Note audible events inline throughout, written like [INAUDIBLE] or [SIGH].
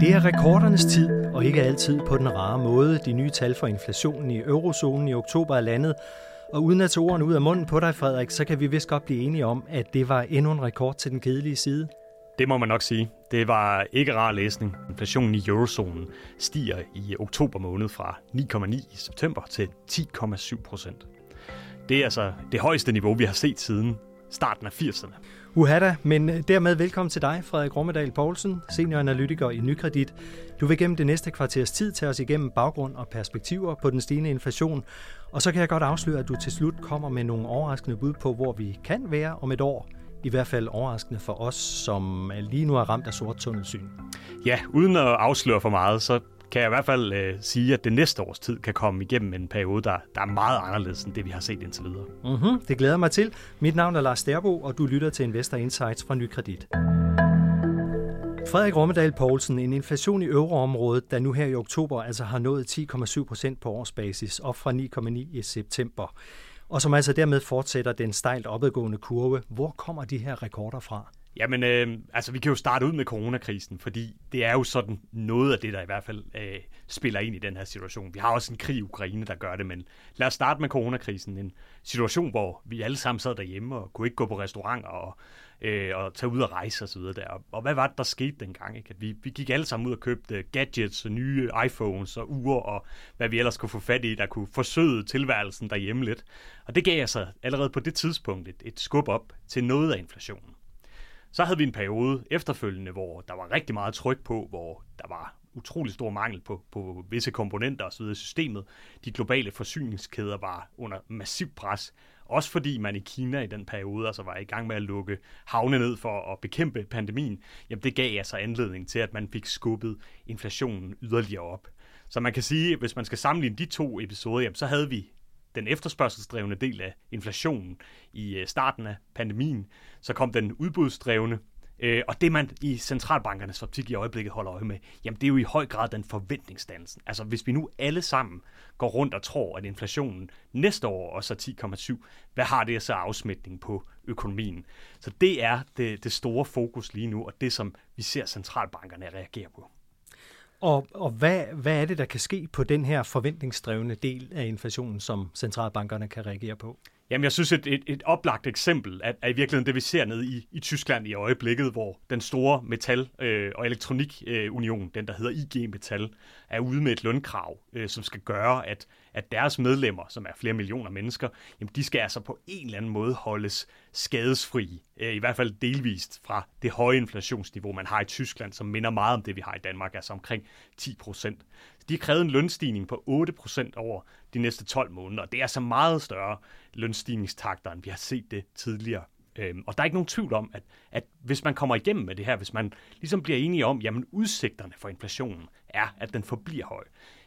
Det er rekordernes tid, og ikke altid på den rare måde. De nye tal for inflationen i eurozonen i oktober er landet, og uden at tage ordene ud af munden på dig, Frederik, så kan vi vist godt blive enige om, at det var endnu en rekord til den kedelige side. Det må man nok sige. Det var ikke rar læsning. Inflationen i eurozonen stiger i oktober måned fra 9,9 i september til 10,7 procent. Det er altså det højeste niveau, vi har set siden starten af 80'erne. Uhada, men øh, dermed velkommen til dig, Frederik Rommedal Poulsen, senioranalytiker i Nykredit. Du vil gennem det næste kvarters tid tage os igennem baggrund og perspektiver på den stigende inflation. Og så kan jeg godt afsløre, at du til slut kommer med nogle overraskende bud på, hvor vi kan være om et år. I hvert fald overraskende for os, som lige nu er ramt af sort tunnelsyn. Ja, uden at afsløre for meget, så kan jeg i hvert fald øh, sige, at det næste års tid kan komme igennem en periode, der, der er meget anderledes end det, vi har set indtil videre. Mm-hmm, det glæder mig til. Mit navn er Lars Derbo, og du lytter til Investor Insights fra Nykredit. Frederik Rommedal Poulsen, en inflation i euroområdet, der nu her i oktober altså har nået 10,7 procent på årsbasis, op fra 9,9 i september, og som altså dermed fortsætter den stejlt opadgående kurve. Hvor kommer de her rekorder fra? Jamen, øh, altså vi kan jo starte ud med coronakrisen, fordi det er jo sådan noget af det, der i hvert fald øh, spiller ind i den her situation. Vi har også en krig i Ukraine, der gør det, men lad os starte med coronakrisen. En situation, hvor vi alle sammen sad derhjemme og kunne ikke gå på restauranter og, øh, og tage ud og rejse osv. der. Og hvad var det, der skete dengang? Ikke? At vi, vi gik alle sammen ud og købte øh, gadgets og nye iPhones og ure og hvad vi ellers kunne få fat i, der kunne forsøge tilværelsen derhjemme lidt. Og det gav altså allerede på det tidspunkt et, et skub op til noget af inflationen. Så havde vi en periode efterfølgende, hvor der var rigtig meget tryk på, hvor der var utrolig stor mangel på, på visse komponenter osv. i systemet. De globale forsyningskæder var under massiv pres, også fordi man i Kina i den periode altså var i gang med at lukke havne ned for at bekæmpe pandemien. Jamen det gav altså anledning til, at man fik skubbet inflationen yderligere op. Så man kan sige, hvis man skal sammenligne de to episoder, jamen så havde vi den efterspørgselsdrevne del af inflationen i øh, starten af pandemien. Så kom den udbudsdrevne, øh, og det man i centralbankernes optik i øjeblikket holder øje med, jamen det er jo i høj grad den forventningsdannelsen. Altså hvis vi nu alle sammen går rundt og tror, at inflationen næste år også er 10,7, hvad har det så afsmitning på økonomien? Så det er det, det store fokus lige nu, og det som vi ser centralbankerne reagere på. Og, og hvad, hvad er det, der kan ske på den her forventningsdrevne del af inflationen, som centralbankerne kan reagere på? Jamen, jeg synes, et, et, et oplagt eksempel er, er i virkeligheden det, vi ser nede i, i Tyskland i øjeblikket, hvor den store metal- øh, og elektronikunion, øh, den der hedder IG Metal, er ude med et lønkrav, øh, som skal gøre, at, at deres medlemmer, som er flere millioner mennesker, jamen, de skal altså på en eller anden måde holdes skadesfri, øh, i hvert fald delvist fra det høje inflationsniveau, man har i Tyskland, som minder meget om det, vi har i Danmark, altså omkring 10 procent. De har krævet en lønstigning på 8% over de næste 12 måneder, og det er altså meget større lønstigningstakter, end vi har set det tidligere. Øhm, og der er ikke nogen tvivl om, at, at hvis man kommer igennem med det her, hvis man ligesom bliver enige om, jamen udsigterne for inflationen er, at den forbliver høj,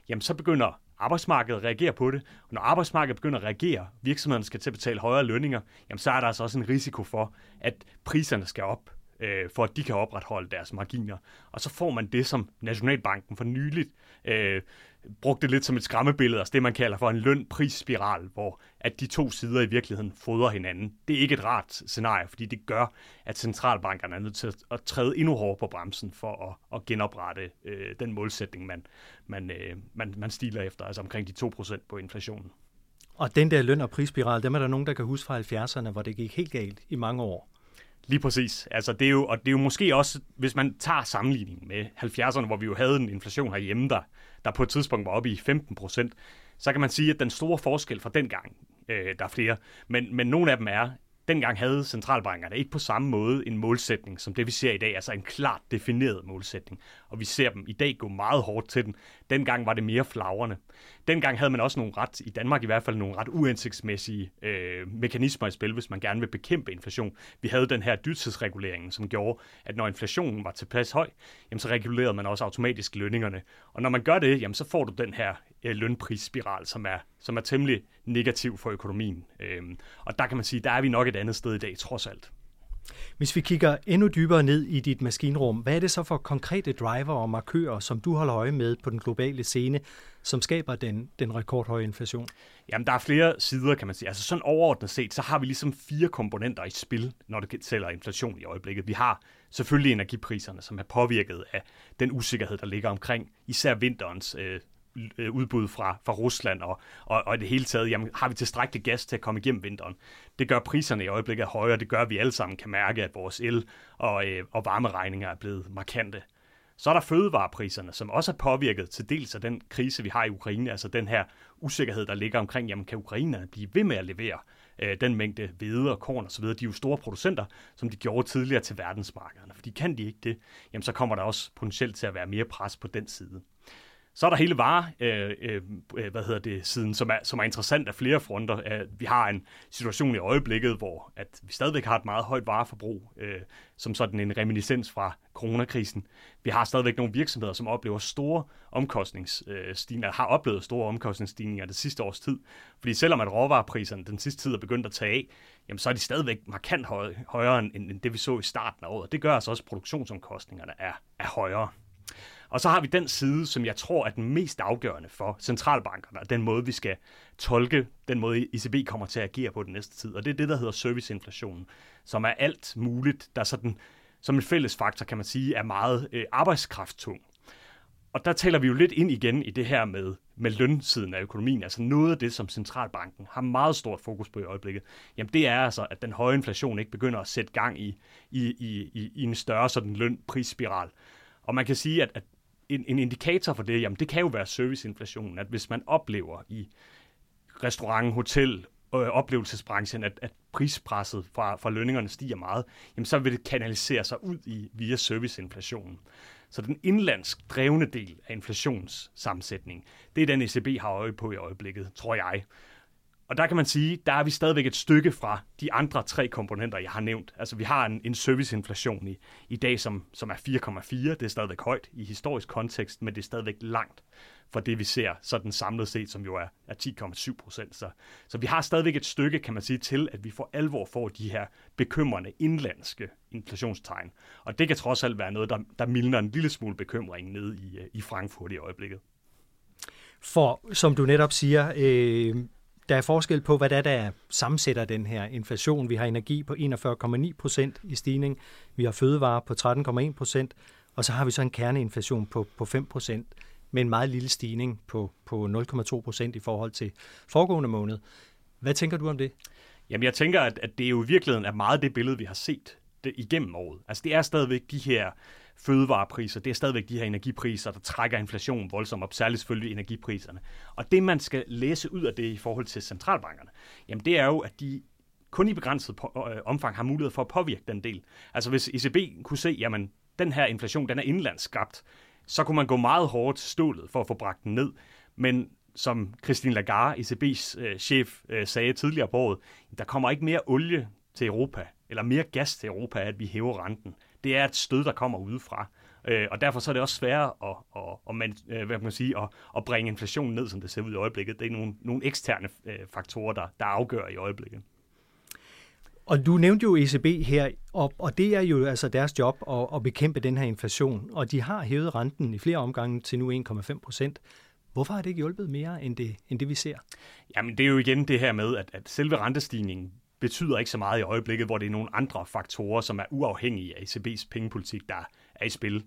jamen så begynder arbejdsmarkedet at reagere på det. Og når arbejdsmarkedet begynder at reagere, virksomhederne skal til at betale højere lønninger, jamen så er der altså også en risiko for, at priserne skal op øh, for at de kan opretholde deres marginer. Og så får man det, som Nationalbanken for nyligt øh, brugte lidt som et skræmmebillede, altså det, man kalder for en løn-prisspiral, hvor at de to sider i virkeligheden fodrer hinanden. Det er ikke et rart scenarie, fordi det gør, at centralbankerne er nødt til at træde endnu hårdere på bremsen for at, at genoprette øh, den målsætning, man, man, øh, man, man stiler efter, altså omkring de 2% på inflationen. Og den der løn- og prisspiral, dem er der nogen, der kan huske fra 70'erne, hvor det gik helt galt i mange år. Lige præcis. Altså, det er jo, og det er jo måske også, hvis man tager sammenligningen med 70'erne, hvor vi jo havde en inflation herhjemme, der, der på et tidspunkt var oppe i 15 procent, så kan man sige, at den store forskel fra dengang, øh, der er flere, men, men nogle af dem er, dengang havde centralbankerne ikke på samme måde en målsætning, som det vi ser i dag, altså en klart defineret målsætning. Og vi ser dem i dag gå meget hårdt til den. Dengang var det mere flagrende. Dengang havde man også nogle ret, i Danmark i hvert fald, nogle ret uansigtsmæssige øh, mekanismer i spil, hvis man gerne vil bekæmpe inflation. Vi havde den her dyrtidsregulering, som gjorde, at når inflationen var tilpas høj, jamen, så regulerede man også automatisk lønningerne. Og når man gør det, jamen, så får du den her øh, lønprisspiral, som er, som er temmelig negativ for økonomien. Øhm, og der kan man sige, der er vi nok et andet sted i dag, trods alt. Hvis vi kigger endnu dybere ned i dit maskinrum, hvad er det så for konkrete driver og markører, som du holder øje med på den globale scene, som skaber den, den rekordhøje inflation? Jamen, der er flere sider, kan man sige. Altså sådan overordnet set, så har vi ligesom fire komponenter i spil, når det tæller inflation i øjeblikket. Vi har selvfølgelig energipriserne, som er påvirket af den usikkerhed, der ligger omkring især vinterens øh, øh, Øh, udbud fra, fra Rusland, og, og, og i det hele taget, jamen, har vi tilstrækkeligt gas til at komme igennem vinteren? Det gør priserne i øjeblikket højere, det gør, at vi alle sammen kan mærke, at vores el- og, øh, og varmeregninger er blevet markante. Så er der fødevarepriserne, som også er påvirket til dels af den krise, vi har i Ukraine, altså den her usikkerhed, der ligger omkring, jamen kan ukrainerne blive ved med at levere øh, den mængde hvede og korn osv., de er jo store producenter, som de gjorde tidligere til verdensmarkederne. Fordi kan de ikke det, jamen så kommer der også potentielt til at være mere pres på den side. Så er der hele vare, øh, øh, øh, hvad hedder det, siden, som er, som er interessant af flere fronter. Øh, vi har en situation i øjeblikket, hvor at vi stadigvæk har et meget højt vareforbrug, øh, som sådan en reminiscens fra coronakrisen. Vi har stadigvæk nogle virksomheder, som oplever store omkostningsstigninger, øh, har oplevet store omkostningsstigninger det sidste års tid. Fordi selvom at råvarepriserne den sidste tid er begyndt at tage af, jamen så er de stadigvæk markant højere end, end det, vi så i starten af året. Det gør altså også, at produktionsomkostningerne er, er højere. Og så har vi den side, som jeg tror er den mest afgørende for centralbankerne, og den måde, vi skal tolke den måde, ECB kommer til at agere på den næste tid. Og det er det, der hedder serviceinflationen, som er alt muligt, der sådan, som en fælles faktor, kan man sige, er meget øh, arbejdskrafttung. Og der taler vi jo lidt ind igen i det her med, med lønsiden af økonomien. Altså noget af det, som centralbanken har meget stort fokus på i øjeblikket, jamen det er altså, at den høje inflation ikke begynder at sætte gang i, i, i, i en større sådan løn-prisspiral. Og man kan sige, at, at en, en indikator for det, jamen det kan jo være serviceinflationen, at hvis man oplever i restaurant, hotel, øh, oplevelsesbranchen, at, at prispresset fra, fra lønningerne stiger meget, jamen så vil det kanalisere sig ud i via serviceinflationen. Så den indlandsk drevne del af inflationssammensætning, det er den ECB har øje på i øjeblikket, tror jeg. Og der kan man sige, der er vi stadigvæk et stykke fra de andre tre komponenter, jeg har nævnt. Altså vi har en, en serviceinflation i, i dag, som, som er 4,4. Det er stadigvæk højt i historisk kontekst, men det er stadigvæk langt fra det, vi ser sådan samlet set, som jo er, er 10,7 procent. Så, så vi har stadigvæk et stykke, kan man sige, til, at vi for alvor får de her bekymrende indlandske inflationstegn. Og det kan trods alt være noget, der, der mildner en lille smule bekymring ned i, øh, i Frankfurt i øjeblikket. For som du netop siger, øh, der er forskel på, hvad der, der sammensætter den her inflation. Vi har energi på 41,9 procent i stigning, vi har fødevare på 13,1 procent, og så har vi så en kerneinflation på, på 5 procent med en meget lille stigning på, på 0,2 procent i forhold til foregående måned. Hvad tænker du om det? Jamen, jeg tænker, at, at det er jo i virkeligheden er meget det billede, vi har set det igennem året. Altså, det er stadigvæk de her fødevarepriser, det er stadigvæk de her energipriser, der trækker inflationen voldsomt op, særligt selvfølgelig energipriserne. Og det, man skal læse ud af det i forhold til centralbankerne, jamen det er jo, at de kun i begrænset på, øh, omfang har mulighed for at påvirke den del. Altså hvis ECB kunne se, jamen den her inflation, den er indlandsskabt, så kunne man gå meget hårdt til stålet for at få bragt den ned. Men som Christine Lagarde, ECB's øh, chef, øh, sagde tidligere på året, der kommer ikke mere olie til Europa, eller mere gas til Europa, at vi hæver renten det er et stød, der kommer udefra. Øh, og derfor så er det også sværere at, at, at, man, øh, hvad kan man sige, at, at bringe inflationen ned, som det ser ud i øjeblikket. Det er nogle, nogle eksterne øh, faktorer, der, der afgør i øjeblikket. Og du nævnte jo ECB her, og, og det er jo altså deres job at, at bekæmpe den her inflation. Og de har hævet renten i flere omgange til nu 1,5 procent. Hvorfor har det ikke hjulpet mere end det, end det vi ser? Jamen det er jo igen det her med, at, at selve rentestigningen betyder ikke så meget i øjeblikket, hvor det er nogle andre faktorer, som er uafhængige af ECB's pengepolitik, der er i spil.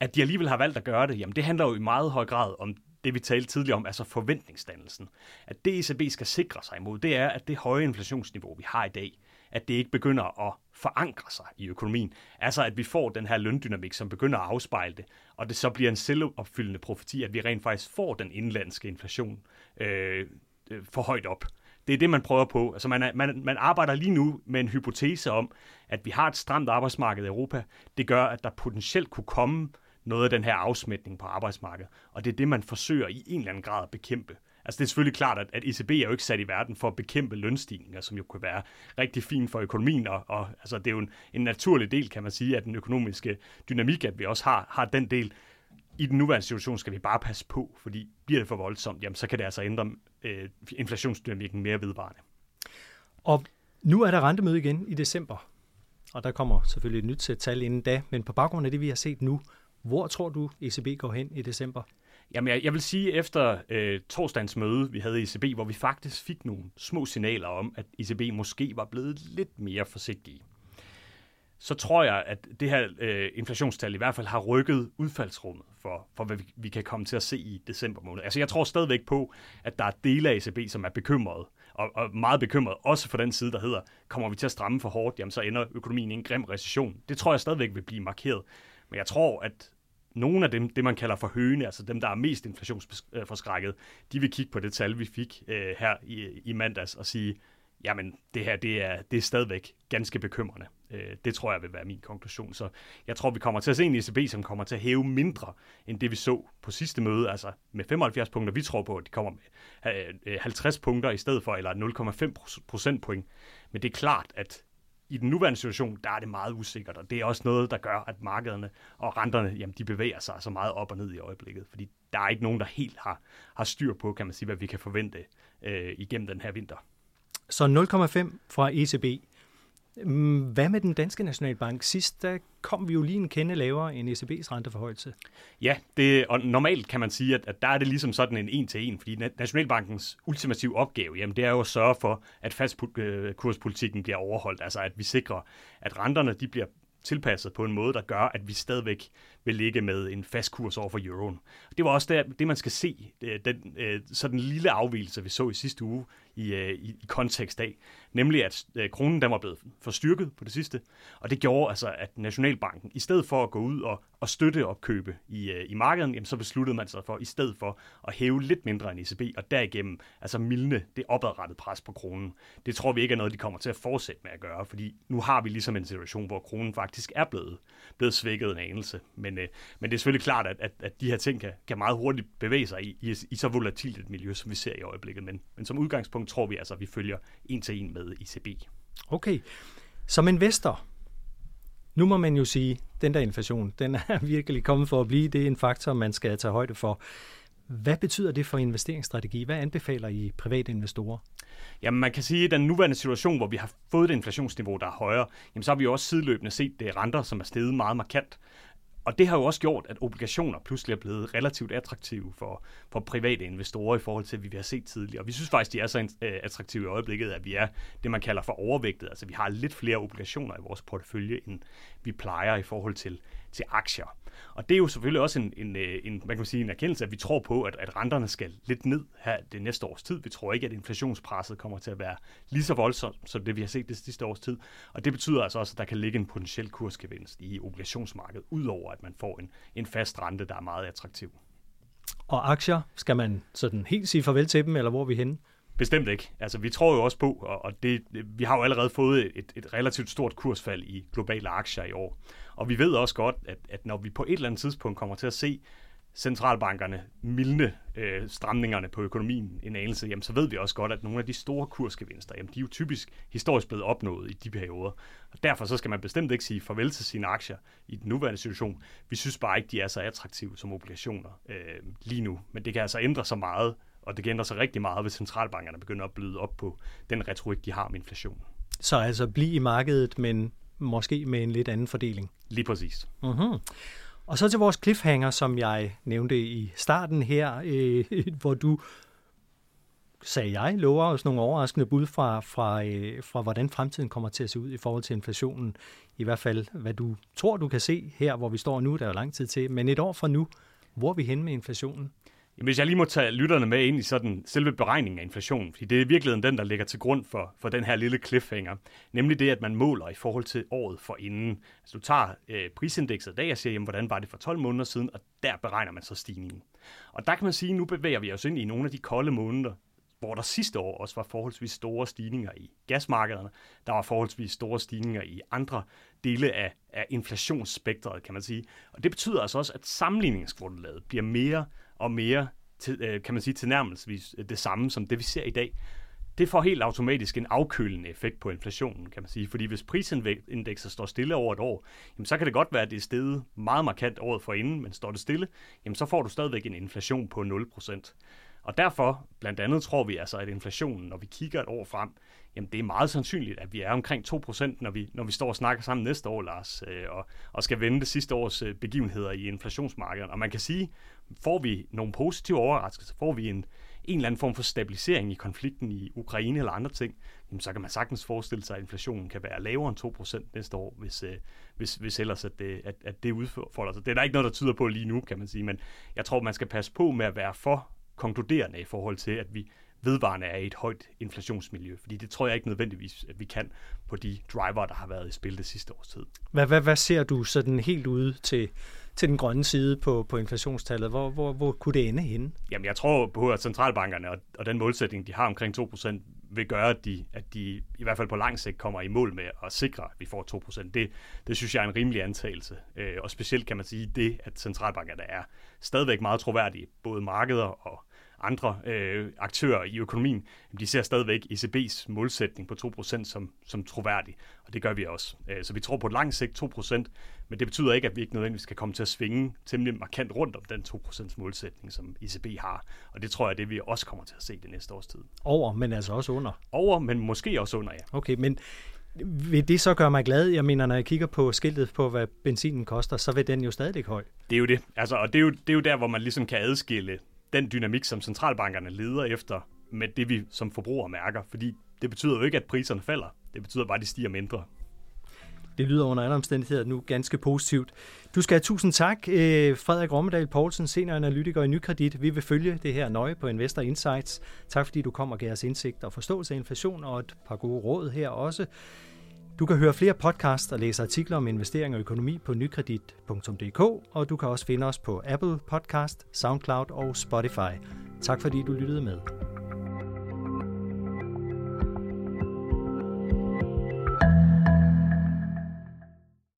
At de alligevel har valgt at gøre det, jamen det handler jo i meget høj grad om det, vi talte tidligere om, altså forventningsdannelsen. At det ECB skal sikre sig imod, det er, at det høje inflationsniveau, vi har i dag, at det ikke begynder at forankre sig i økonomien. Altså at vi får den her løndynamik, som begynder at afspejle det, og det så bliver en selvopfyldende profeti, at vi rent faktisk får den indlandske inflation øh, øh, for højt op. Det er det, man prøver på. Altså man, er, man, man arbejder lige nu med en hypotese om, at vi har et stramt arbejdsmarked i Europa. Det gør, at der potentielt kunne komme noget af den her afsmætning på arbejdsmarkedet. Og det er det, man forsøger i en eller anden grad at bekæmpe. Altså det er selvfølgelig klart, at, at ECB er jo ikke sat i verden for at bekæmpe lønstigninger, som jo kunne være rigtig fint for økonomien, og, og altså, det er jo en, en naturlig del, kan man sige, af den økonomiske dynamik, at vi også har, har den del i den nuværende situation skal vi bare passe på, fordi bliver det for voldsomt, jamen, så kan det altså ændre øh, inflationsdynamikken mere vedvarende. Og nu er der rentemøde igen i december. og der kommer selvfølgelig et nyt sæt tal inden da, men på baggrund af det, vi har set nu, hvor tror du, ECB går hen i december? Jamen, jeg, jeg vil sige, efter øh, torsdagens møde, vi havde i ECB, hvor vi faktisk fik nogle små signaler om, at ECB måske var blevet lidt mere forsigtige, så tror jeg, at det her øh, inflationstal i hvert fald har rykket udfaldsrummet for, for hvad vi, vi kan komme til at se i december måned. Altså, jeg tror stadigvæk på, at der er dele af ECB, som er bekymrede, og, og meget bekymret, også for den side, der hedder, kommer vi til at stramme for hårdt, jamen så ender økonomien i en grim recession. Det tror jeg stadigvæk vil blive markeret. Men jeg tror, at nogle af dem, det man kalder for høne, altså dem, der er mest inflationsforskrækket, øh, de vil kigge på det tal, vi fik øh, her i, i mandags og sige, jamen det her, det er, det er stadigvæk ganske bekymrende. Øh, det tror jeg vil være min konklusion. Så jeg tror, vi kommer til at se en ECB, som kommer til at hæve mindre, end det vi så på sidste møde, altså med 75 punkter. Vi tror på, at de kommer med øh, øh, 50 punkter i stedet for, eller 0,5 procentpoint. Men det er klart, at i den nuværende situation, der er det meget usikkert, og det er også noget, der gør, at markederne og renterne, jamen, de bevæger sig så meget op og ned i øjeblikket, fordi der er ikke nogen, der helt har, har styr på, kan man sige, hvad vi kan forvente øh, igennem den her vinter. Så 0,5 fra ECB. Mm, hvad med den danske nationalbank? Sidst der kom vi jo lige en kende lavere end ECB's renteforhøjelse. Ja, det, og normalt kan man sige, at, at der er det ligesom sådan en en-til-en, fordi Nationalbankens ultimative opgave, jamen det er jo at sørge for, at fastkurspolitikken øh, bliver overholdt, altså at vi sikrer, at renterne de bliver tilpasset på en måde, der gør, at vi stadigvæk vil ligge med en fast kurs over for euroen. Det var også der, det, man skal se, øh, den øh, sådan lille afvielse, vi så i sidste uge i, øh, i, i kontekst af, nemlig at øh, kronen den var blevet forstyrket på det sidste, og det gjorde altså, at Nationalbanken, i stedet for at gå ud og, og støtte opkøbe i, øh, i markedet, jamen, så besluttede man sig for, i stedet for at hæve lidt mindre end ECB, og derigennem altså mildne det opadrettede pres på kronen. Det tror vi ikke er noget, de kommer til at fortsætte med at gøre, fordi nu har vi ligesom en situation, hvor kronen faktisk er blevet, blevet svækket en anelse, men men, øh, men det er selvfølgelig klart, at, at, at de her ting kan, kan meget hurtigt bevæge sig i, i, i så volatilt et miljø, som vi ser i øjeblikket. Men, men som udgangspunkt tror vi altså, at vi følger en til en med ECB. Okay. Som investor, nu må man jo sige, at den der inflation, den [LAUGHS] er virkelig kommet for at blive. Det er en faktor, man skal tage højde for. Hvad betyder det for investeringsstrategi? Hvad anbefaler I private investorer? Jamen man kan sige, at den nuværende situation, hvor vi har fået et inflationsniveau, der er højere, jamen så har vi også sideløbende set det renter, som er steget meget markant. Og det har jo også gjort, at obligationer pludselig er blevet relativt attraktive for, for private investorer i forhold til, hvad vi har set tidligere. Og vi synes faktisk, de er så øh, attraktive i øjeblikket, at vi er det, man kalder for overvægtet. Altså vi har lidt flere obligationer i vores portefølje, end vi plejer i forhold til, til aktier. Og det er jo selvfølgelig også en, en, øh, en, man kan sige, en erkendelse, at vi tror på, at, at renterne skal lidt ned her det næste års tid. Vi tror ikke, at inflationspresset kommer til at være lige så voldsomt, som det vi har set det sidste års tid. Og det betyder altså også, at der kan ligge en potentiel kursgevinst i obligationsmarkedet, udover at man får en, en fast rente, der er meget attraktiv. Og aktier, skal man sådan helt sige farvel til dem, eller hvor er vi henne? Bestemt ikke. Altså, vi tror jo også på, og det, vi har jo allerede fået et, et relativt stort kursfald i globale aktier i år. Og vi ved også godt, at, at når vi på et eller andet tidspunkt kommer til at se centralbankerne mildne øh, stramningerne på økonomien en anelse, jamen så ved vi også godt, at nogle af de store kursgevinster, jamen de er jo typisk historisk blevet opnået i de perioder. Og derfor så skal man bestemt ikke sige farvel til sine aktier i den nuværende situation. Vi synes bare ikke, de er så attraktive som obligationer øh, lige nu. Men det kan altså ændre sig meget, og det kan ændre sig rigtig meget, hvis centralbankerne begynder at bløde op på den retorik, de har om inflation. Så altså blive i markedet, men måske med en lidt anden fordeling. Lige præcis. Uh-huh. Og så til vores cliffhanger, som jeg nævnte i starten her, øh, [LAUGHS] hvor du sagde jeg, lover os nogle overraskende bud fra, fra, øh, fra, hvordan fremtiden kommer til at se ud i forhold til inflationen. I hvert fald, hvad du tror, du kan se her, hvor vi står nu. Der er jo lang tid til. Men et år fra nu, hvor er vi hen med inflationen? Hvis jeg lige må tage lytterne med ind i sådan selve beregningen af inflation, fordi det er i virkeligheden den, der ligger til grund for, for den her lille cliffhanger, nemlig det, at man måler i forhold til året for inden. Altså du tager øh, prisindekset i dag og siger, jamen, hvordan var det for 12 måneder siden, og der beregner man så stigningen. Og der kan man sige, at nu bevæger vi os ind i nogle af de kolde måneder, hvor der sidste år også var forholdsvis store stigninger i gasmarkederne. Der var forholdsvis store stigninger i andre dele af, af inflationsspektret, kan man sige. Og det betyder altså også, at sammenligningsgrundlaget bliver mere og mere, til, øh, kan man sige, tilnærmelsesvis øh, det samme som det, vi ser i dag. Det får helt automatisk en afkølende effekt på inflationen, kan man sige. Fordi hvis prisindekset står stille over et år, jamen så kan det godt være, at det er steget meget markant året for inden, men står det stille, jamen så får du stadigvæk en inflation på 0%. Og derfor, blandt andet, tror vi altså, at inflationen, når vi kigger et år frem, jamen det er meget sandsynligt, at vi er omkring 2%, når vi, når vi står og snakker sammen næste år, Lars, øh, og, og skal vende det sidste års øh, begivenheder i inflationsmarkedet. Og man kan sige, får vi nogle positive overraskelser, får vi en, en eller anden form for stabilisering i konflikten i Ukraine eller andre ting, jamen så kan man sagtens forestille sig, at inflationen kan være lavere end 2% næste år, hvis, øh, hvis, hvis ellers at det, at, at det udfordrer sig. Det er der ikke noget, der tyder på lige nu, kan man sige, men jeg tror, man skal passe på med at være for konkluderende i forhold til, at vi vedvarende er i et højt inflationsmiljø, fordi det tror jeg ikke nødvendigvis, at vi kan på de driver, der har været i spil det sidste års tid. Hvad, hvad, hvad ser du sådan helt ude til, til den grønne side på, på inflationstallet? Hvor, hvor, hvor kunne det ende henne? Jamen, jeg tror på, at centralbankerne og, og den målsætning, de har omkring 2%, vil gøre, at de, at de i hvert fald på lang sigt kommer i mål med at sikre, at vi får 2%. Det, det synes jeg er en rimelig antagelse. Øh, og specielt kan man sige det, at centralbankerne er stadigvæk meget troværdige, både markeder og andre øh, aktører i økonomien, de ser stadigvæk ECB's målsætning på 2% som, som troværdig, og det gør vi også. Øh, så vi tror på lang sigt 2%, men det betyder ikke, at vi ikke nødvendigvis skal komme til at svinge temmelig markant rundt om den 2% målsætning, som ECB har. Og det tror jeg, det vi også kommer til at se det næste års tid. Over, men altså også under? Over, men måske også under, ja. Okay, men vil det så gøre mig glad? Jeg mener, når jeg kigger på skiltet på, hvad benzinen koster, så vil den jo stadig høj. Det er jo det. Altså, og det er jo, det er jo der, hvor man ligesom kan adskille den dynamik, som centralbankerne leder efter, med det vi som forbrugere mærker. Fordi det betyder jo ikke, at priserne falder. Det betyder bare, at de stiger mindre. Det lyder under alle omstændigheder nu ganske positivt. Du skal have tusind tak, øh, Frederik Rommedal Poulsen, senior analytiker i Nykredit. Vi vil følge det her nøje på Investor Insights. Tak fordi du kom og gav os indsigt og forståelse af inflation og et par gode råd her også. Du kan høre flere podcasts og læse artikler om investering og økonomi på nykredit.dk, og du kan også finde os på Apple Podcast, SoundCloud og Spotify. Tak fordi du lyttede med.